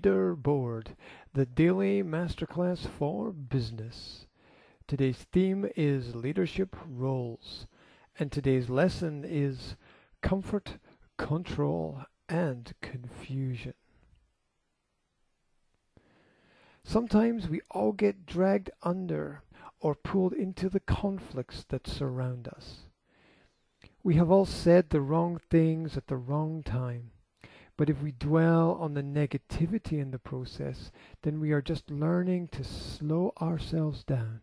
Leaderboard, the daily masterclass for business. Today's theme is leadership roles, and today's lesson is comfort, control, and confusion. Sometimes we all get dragged under or pulled into the conflicts that surround us. We have all said the wrong things at the wrong time. But if we dwell on the negativity in the process, then we are just learning to slow ourselves down.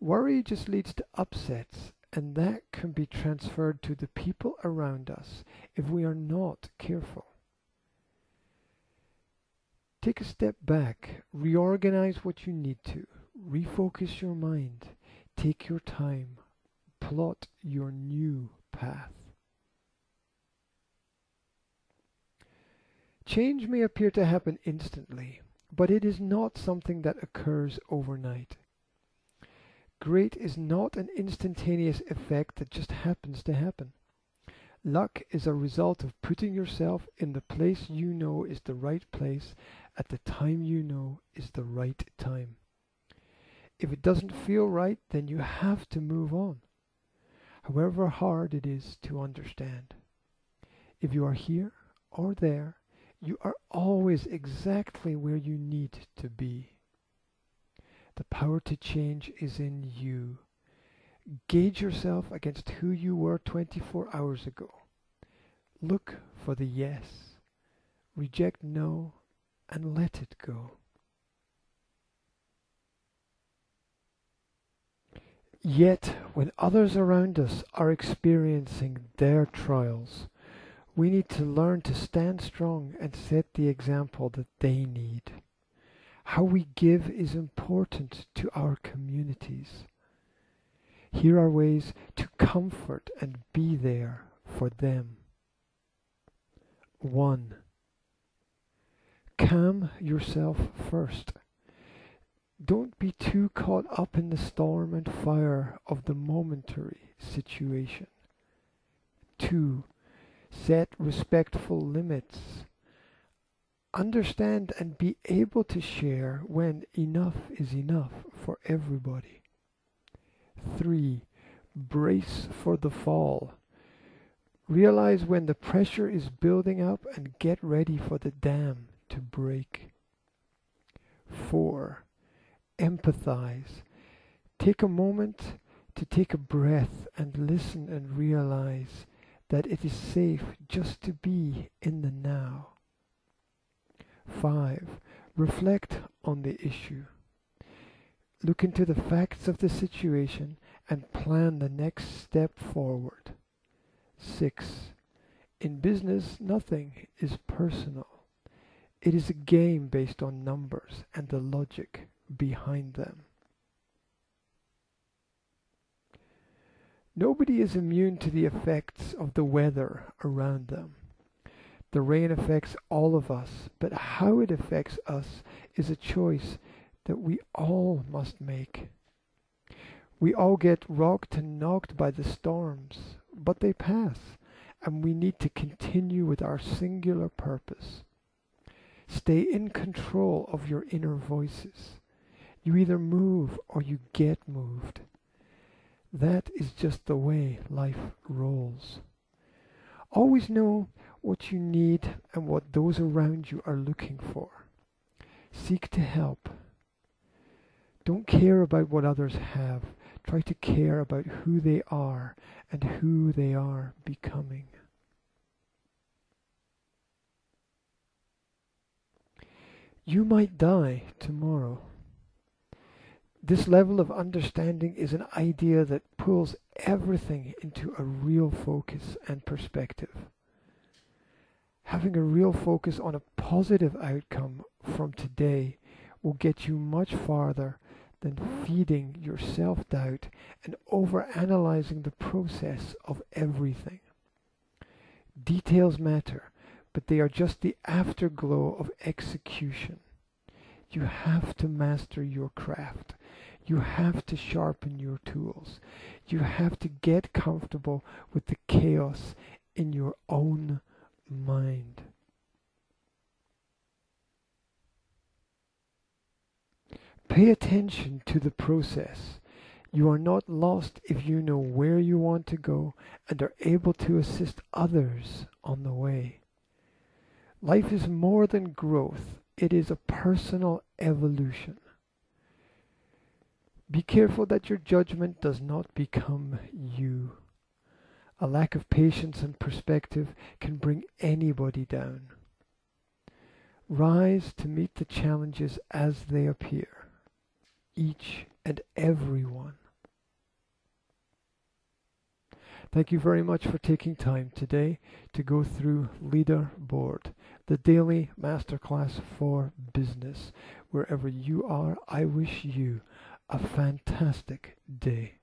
Worry just leads to upsets, and that can be transferred to the people around us if we are not careful. Take a step back, reorganize what you need to, refocus your mind, take your time, plot your new path. Change may appear to happen instantly, but it is not something that occurs overnight. Great is not an instantaneous effect that just happens to happen. Luck is a result of putting yourself in the place you know is the right place at the time you know is the right time. If it doesn't feel right, then you have to move on, however hard it is to understand. If you are here or there, you are always exactly where you need to be. The power to change is in you. Gauge yourself against who you were 24 hours ago. Look for the yes. Reject no and let it go. Yet, when others around us are experiencing their trials, we need to learn to stand strong and set the example that they need. How we give is important to our communities. Here are ways to comfort and be there for them. 1. Calm yourself first. Don't be too caught up in the storm and fire of the momentary situation. 2 set respectful limits. Understand and be able to share when enough is enough for everybody. 3. Brace for the fall. Realize when the pressure is building up and get ready for the dam to break. 4. Empathize. Take a moment to take a breath and listen and realize that it is safe just to be in the now. 5. Reflect on the issue. Look into the facts of the situation and plan the next step forward. 6. In business, nothing is personal. It is a game based on numbers and the logic behind them. Nobody is immune to the effects of the weather around them. The rain affects all of us, but how it affects us is a choice that we all must make. We all get rocked and knocked by the storms, but they pass, and we need to continue with our singular purpose. Stay in control of your inner voices. You either move or you get moved. That is just the way life rolls. Always know what you need and what those around you are looking for. Seek to help. Don't care about what others have. Try to care about who they are and who they are becoming. You might die tomorrow. This level of understanding is an idea that pulls everything into a real focus and perspective. Having a real focus on a positive outcome from today will get you much farther than feeding your self doubt and overanalyzing the process of everything. Details matter, but they are just the afterglow of execution. You have to master your craft. You have to sharpen your tools. You have to get comfortable with the chaos in your own mind. Pay attention to the process. You are not lost if you know where you want to go and are able to assist others on the way. Life is more than growth it is a personal evolution. Be careful that your judgment does not become you. A lack of patience and perspective can bring anybody down. Rise to meet the challenges as they appear, each and every one. Thank you very much for taking time today to go through Leaderboard, the daily masterclass for business. Wherever you are, I wish you a fantastic day.